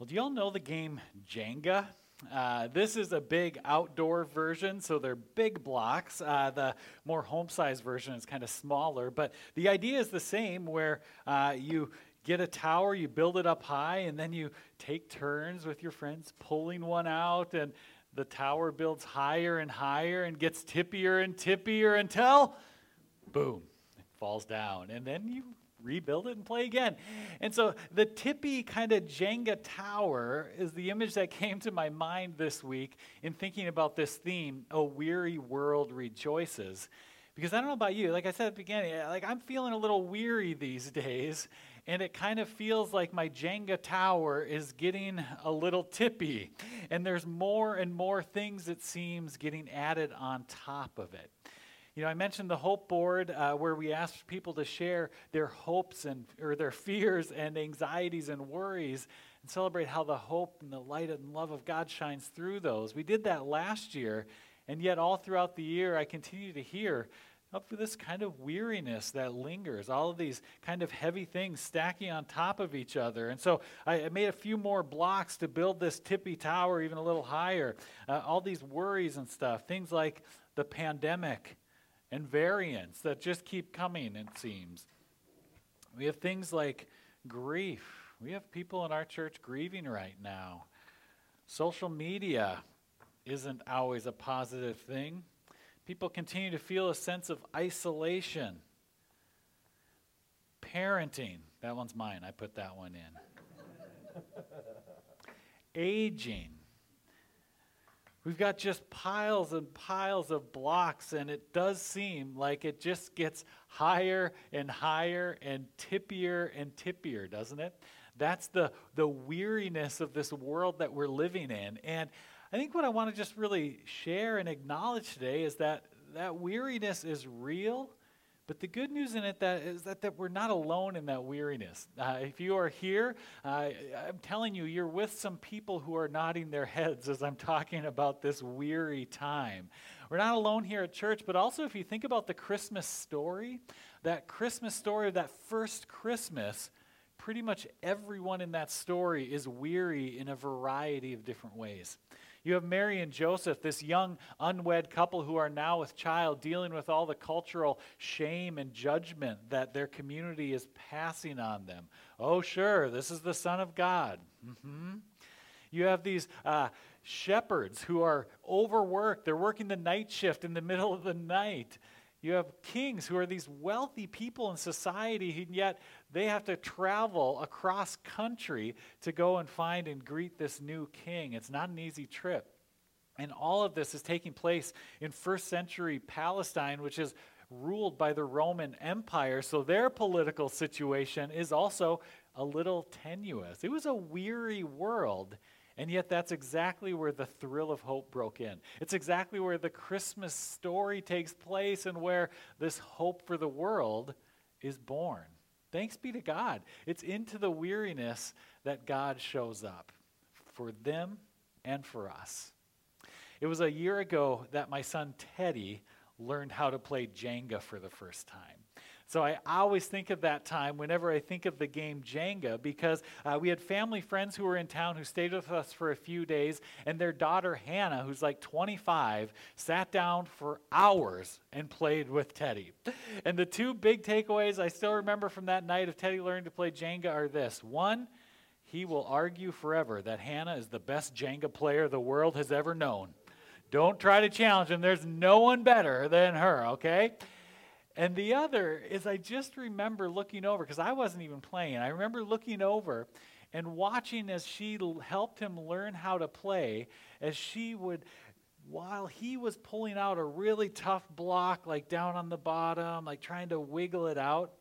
Well, do y'all know the game Jenga? Uh, this is a big outdoor version, so they're big blocks. Uh, the more home size version is kind of smaller, but the idea is the same where uh, you get a tower, you build it up high, and then you take turns with your friends pulling one out, and the tower builds higher and higher and gets tippier and tippier until, boom, it falls down. And then you rebuild it and play again. And so the tippy kind of Jenga tower is the image that came to my mind this week in thinking about this theme, A Weary World Rejoices. Because I don't know about you, like I said at the beginning, like I'm feeling a little weary these days, and it kind of feels like my Jenga tower is getting a little tippy. And there's more and more things, it seems, getting added on top of it. You know, I mentioned the hope board uh, where we asked people to share their hopes and or their fears and anxieties and worries and celebrate how the hope and the light and love of God shines through those. We did that last year, and yet all throughout the year I continue to hear of this kind of weariness that lingers, all of these kind of heavy things stacking on top of each other. And so I made a few more blocks to build this tippy tower even a little higher. Uh, all these worries and stuff, things like the pandemic and variants that just keep coming, it seems. We have things like grief. We have people in our church grieving right now. Social media isn't always a positive thing. People continue to feel a sense of isolation. Parenting, that one's mine. I put that one in. Aging. We've got just piles and piles of blocks, and it does seem like it just gets higher and higher and tippier and tippier, doesn't it? That's the, the weariness of this world that we're living in. And I think what I want to just really share and acknowledge today is that that weariness is real but the good news in it that is that, that we're not alone in that weariness. Uh, if you are here, uh, I'm telling you, you're with some people who are nodding their heads as I'm talking about this weary time. We're not alone here at church, but also if you think about the Christmas story, that Christmas story of that first Christmas, pretty much everyone in that story is weary in a variety of different ways. You have Mary and Joseph, this young unwed couple who are now with child, dealing with all the cultural shame and judgment that their community is passing on them. Oh, sure, this is the Son of God. Mm-hmm. You have these uh, shepherds who are overworked. They're working the night shift in the middle of the night. You have kings who are these wealthy people in society, and yet they have to travel across country to go and find and greet this new king. It's not an easy trip. And all of this is taking place in first century Palestine, which is ruled by the Roman Empire. So their political situation is also a little tenuous. It was a weary world. And yet, that's exactly where the thrill of hope broke in. It's exactly where the Christmas story takes place and where this hope for the world is born. Thanks be to God. It's into the weariness that God shows up for them and for us. It was a year ago that my son Teddy learned how to play Jenga for the first time. So I always think of that time whenever I think of the game Jenga because uh, we had family friends who were in town who stayed with us for a few days, and their daughter Hannah, who's like 25, sat down for hours and played with Teddy. And the two big takeaways I still remember from that night of Teddy learning to play Jenga are this one, he will argue forever that Hannah is the best Jenga player the world has ever known. Don't try to challenge him. There's no one better than her, okay? And the other is I just remember looking over, because I wasn't even playing. I remember looking over and watching as she l- helped him learn how to play, as she would, while he was pulling out a really tough block, like down on the bottom, like trying to wiggle it out,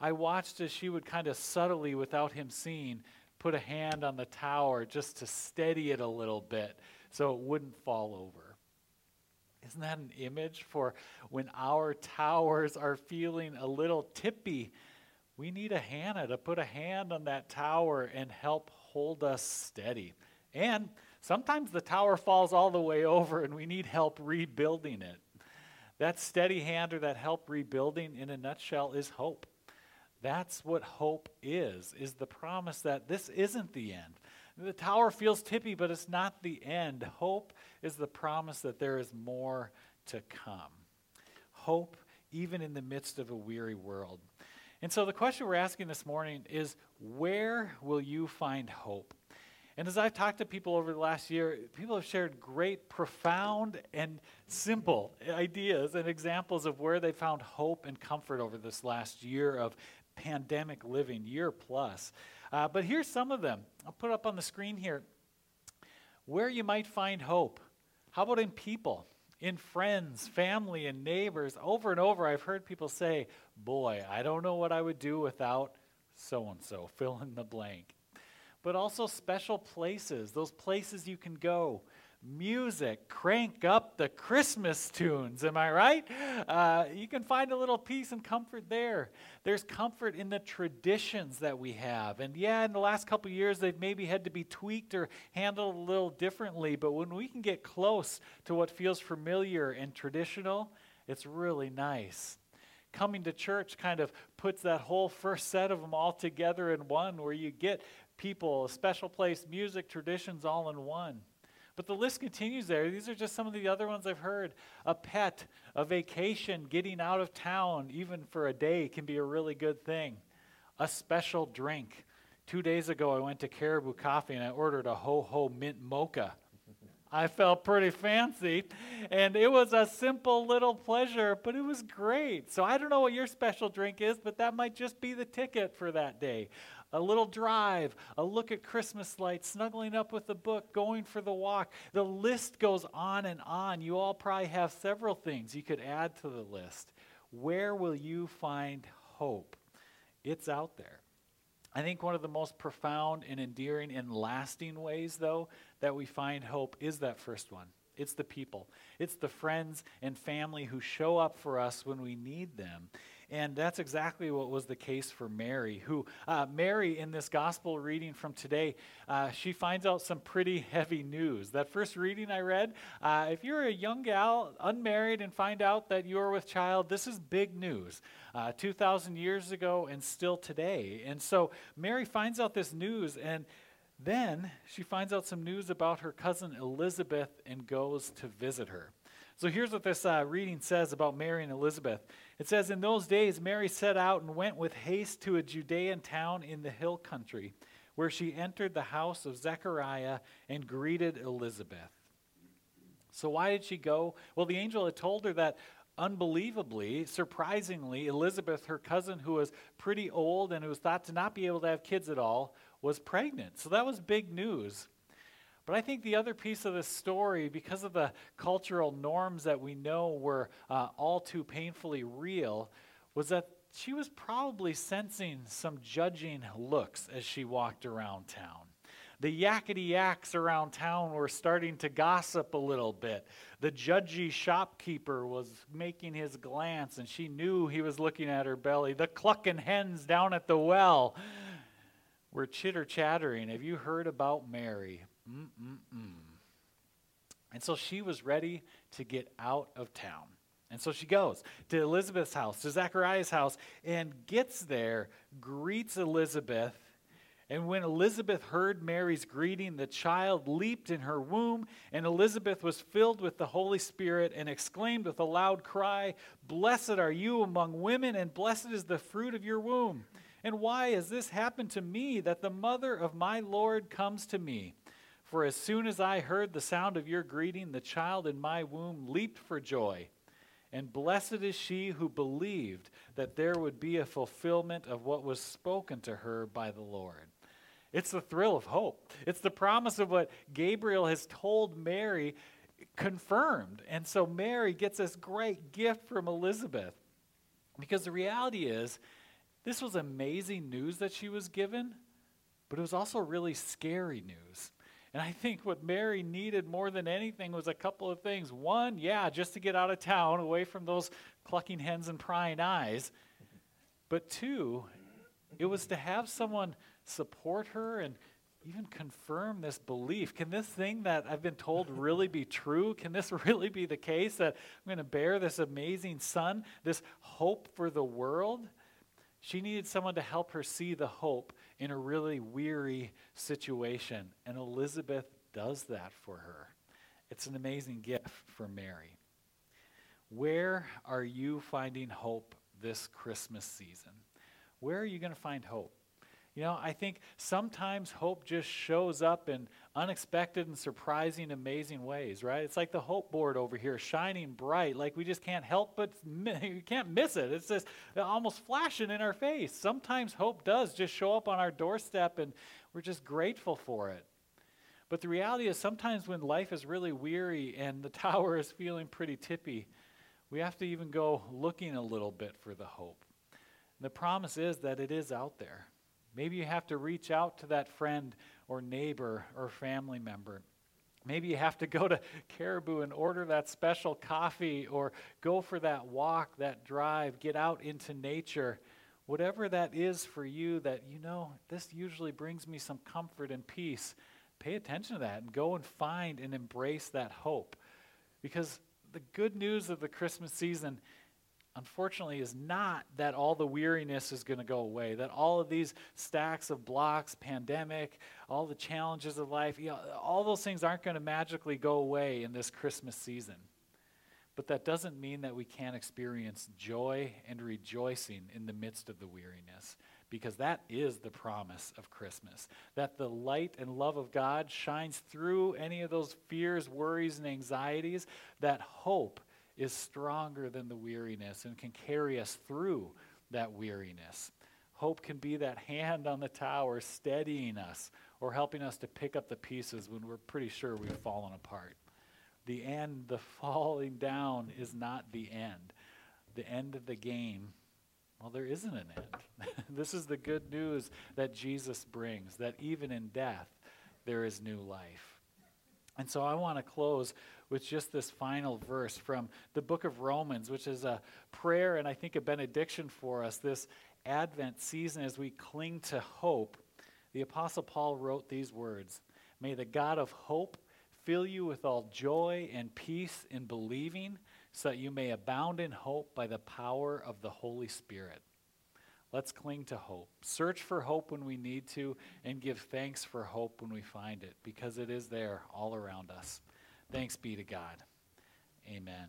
I watched as she would kind of subtly, without him seeing, put a hand on the tower just to steady it a little bit so it wouldn't fall over. Isn't that an image for when our towers are feeling a little tippy? We need a Hannah to put a hand on that tower and help hold us steady. And sometimes the tower falls all the way over and we need help rebuilding it. That steady hand or that help rebuilding, in a nutshell, is hope. That's what hope is, is the promise that this isn't the end. The tower feels tippy, but it's not the end. Hope is the promise that there is more to come. Hope, even in the midst of a weary world. And so the question we're asking this morning is where will you find hope? And as I've talked to people over the last year, people have shared great, profound, and simple ideas and examples of where they found hope and comfort over this last year of pandemic living, year plus. Uh, but here's some of them. I'll put up on the screen here. Where you might find hope. How about in people, in friends, family, and neighbors? Over and over, I've heard people say, Boy, I don't know what I would do without so and so, fill in the blank. But also special places, those places you can go music, crank up the Christmas tunes. Am I right? Uh, you can find a little peace and comfort there. There's comfort in the traditions that we have. And yeah, in the last couple years, they've maybe had to be tweaked or handled a little differently. But when we can get close to what feels familiar and traditional, it's really nice. Coming to church kind of puts that whole first set of them all together in one, where you get people, a special place, music, traditions all in one. But the list continues there. These are just some of the other ones I've heard. A pet, a vacation, getting out of town, even for a day, can be a really good thing. A special drink. Two days ago, I went to Caribou Coffee and I ordered a ho ho mint mocha. I felt pretty fancy, and it was a simple little pleasure, but it was great. So I don't know what your special drink is, but that might just be the ticket for that day a little drive, a look at Christmas lights, snuggling up with a book, going for the walk. The list goes on and on. You all probably have several things you could add to the list. Where will you find hope? It's out there. I think one of the most profound and endearing and lasting ways, though, that we find hope is that first one. It's the people. It's the friends and family who show up for us when we need them. And that's exactly what was the case for Mary, who, uh, Mary, in this gospel reading from today, uh, she finds out some pretty heavy news. That first reading I read, uh, if you're a young gal, unmarried, and find out that you're with child, this is big news. Uh, 2,000 years ago and still today. And so Mary finds out this news, and then she finds out some news about her cousin Elizabeth and goes to visit her. So here's what this uh, reading says about Mary and Elizabeth. It says, In those days, Mary set out and went with haste to a Judean town in the hill country, where she entered the house of Zechariah and greeted Elizabeth. So, why did she go? Well, the angel had told her that unbelievably, surprisingly, Elizabeth, her cousin, who was pretty old and who was thought to not be able to have kids at all, was pregnant. So that was big news. But I think the other piece of this story, because of the cultural norms that we know were uh, all too painfully real, was that she was probably sensing some judging looks as she walked around town. The yakety yaks around town were starting to gossip a little bit. The judgy shopkeeper was making his glance, and she knew he was looking at her belly. The clucking hens down at the well were chitter chattering. Have you heard about Mary? Mm-mm-mm. And so she was ready to get out of town. And so she goes to Elizabeth's house, to Zechariah's house, and gets there, greets Elizabeth. And when Elizabeth heard Mary's greeting, the child leaped in her womb, and Elizabeth was filled with the Holy Spirit and exclaimed with a loud cry, Blessed are you among women, and blessed is the fruit of your womb. And why has this happened to me that the mother of my Lord comes to me? For as soon as I heard the sound of your greeting, the child in my womb leaped for joy. And blessed is she who believed that there would be a fulfillment of what was spoken to her by the Lord. It's the thrill of hope. It's the promise of what Gabriel has told Mary confirmed. And so Mary gets this great gift from Elizabeth. Because the reality is, this was amazing news that she was given, but it was also really scary news. And I think what Mary needed more than anything was a couple of things. One, yeah, just to get out of town, away from those clucking hens and prying eyes. But two, it was to have someone support her and even confirm this belief. Can this thing that I've been told really be true? Can this really be the case that I'm going to bear this amazing son, this hope for the world? She needed someone to help her see the hope in a really weary situation. And Elizabeth does that for her. It's an amazing gift for Mary. Where are you finding hope this Christmas season? Where are you going to find hope? You know, I think sometimes hope just shows up in unexpected and surprising, amazing ways, right? It's like the hope board over here, shining bright, like we just can't help but you can't miss it. It's just almost flashing in our face. Sometimes hope does just show up on our doorstep, and we're just grateful for it. But the reality is, sometimes when life is really weary and the tower is feeling pretty tippy, we have to even go looking a little bit for the hope. And the promise is that it is out there. Maybe you have to reach out to that friend or neighbor or family member. Maybe you have to go to Caribou and order that special coffee or go for that walk, that drive, get out into nature. Whatever that is for you, that you know, this usually brings me some comfort and peace. Pay attention to that and go and find and embrace that hope. Because the good news of the Christmas season unfortunately, is not that all the weariness is going to go away, that all of these stacks of blocks, pandemic, all the challenges of life, you know, all those things aren't going to magically go away in this Christmas season. But that doesn't mean that we can't experience joy and rejoicing in the midst of the weariness, because that is the promise of Christmas. That the light and love of God shines through any of those fears, worries, and anxieties, that hope is stronger than the weariness and can carry us through that weariness. Hope can be that hand on the tower steadying us or helping us to pick up the pieces when we're pretty sure we've fallen apart. The end, the falling down, is not the end. The end of the game, well, there isn't an end. this is the good news that Jesus brings, that even in death, there is new life. And so I want to close with just this final verse from the book of Romans, which is a prayer and I think a benediction for us this Advent season as we cling to hope. The Apostle Paul wrote these words May the God of hope fill you with all joy and peace in believing, so that you may abound in hope by the power of the Holy Spirit. Let's cling to hope. Search for hope when we need to, and give thanks for hope when we find it, because it is there all around us. Thanks be to God. Amen.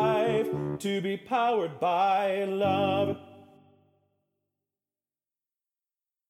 to be powered by love.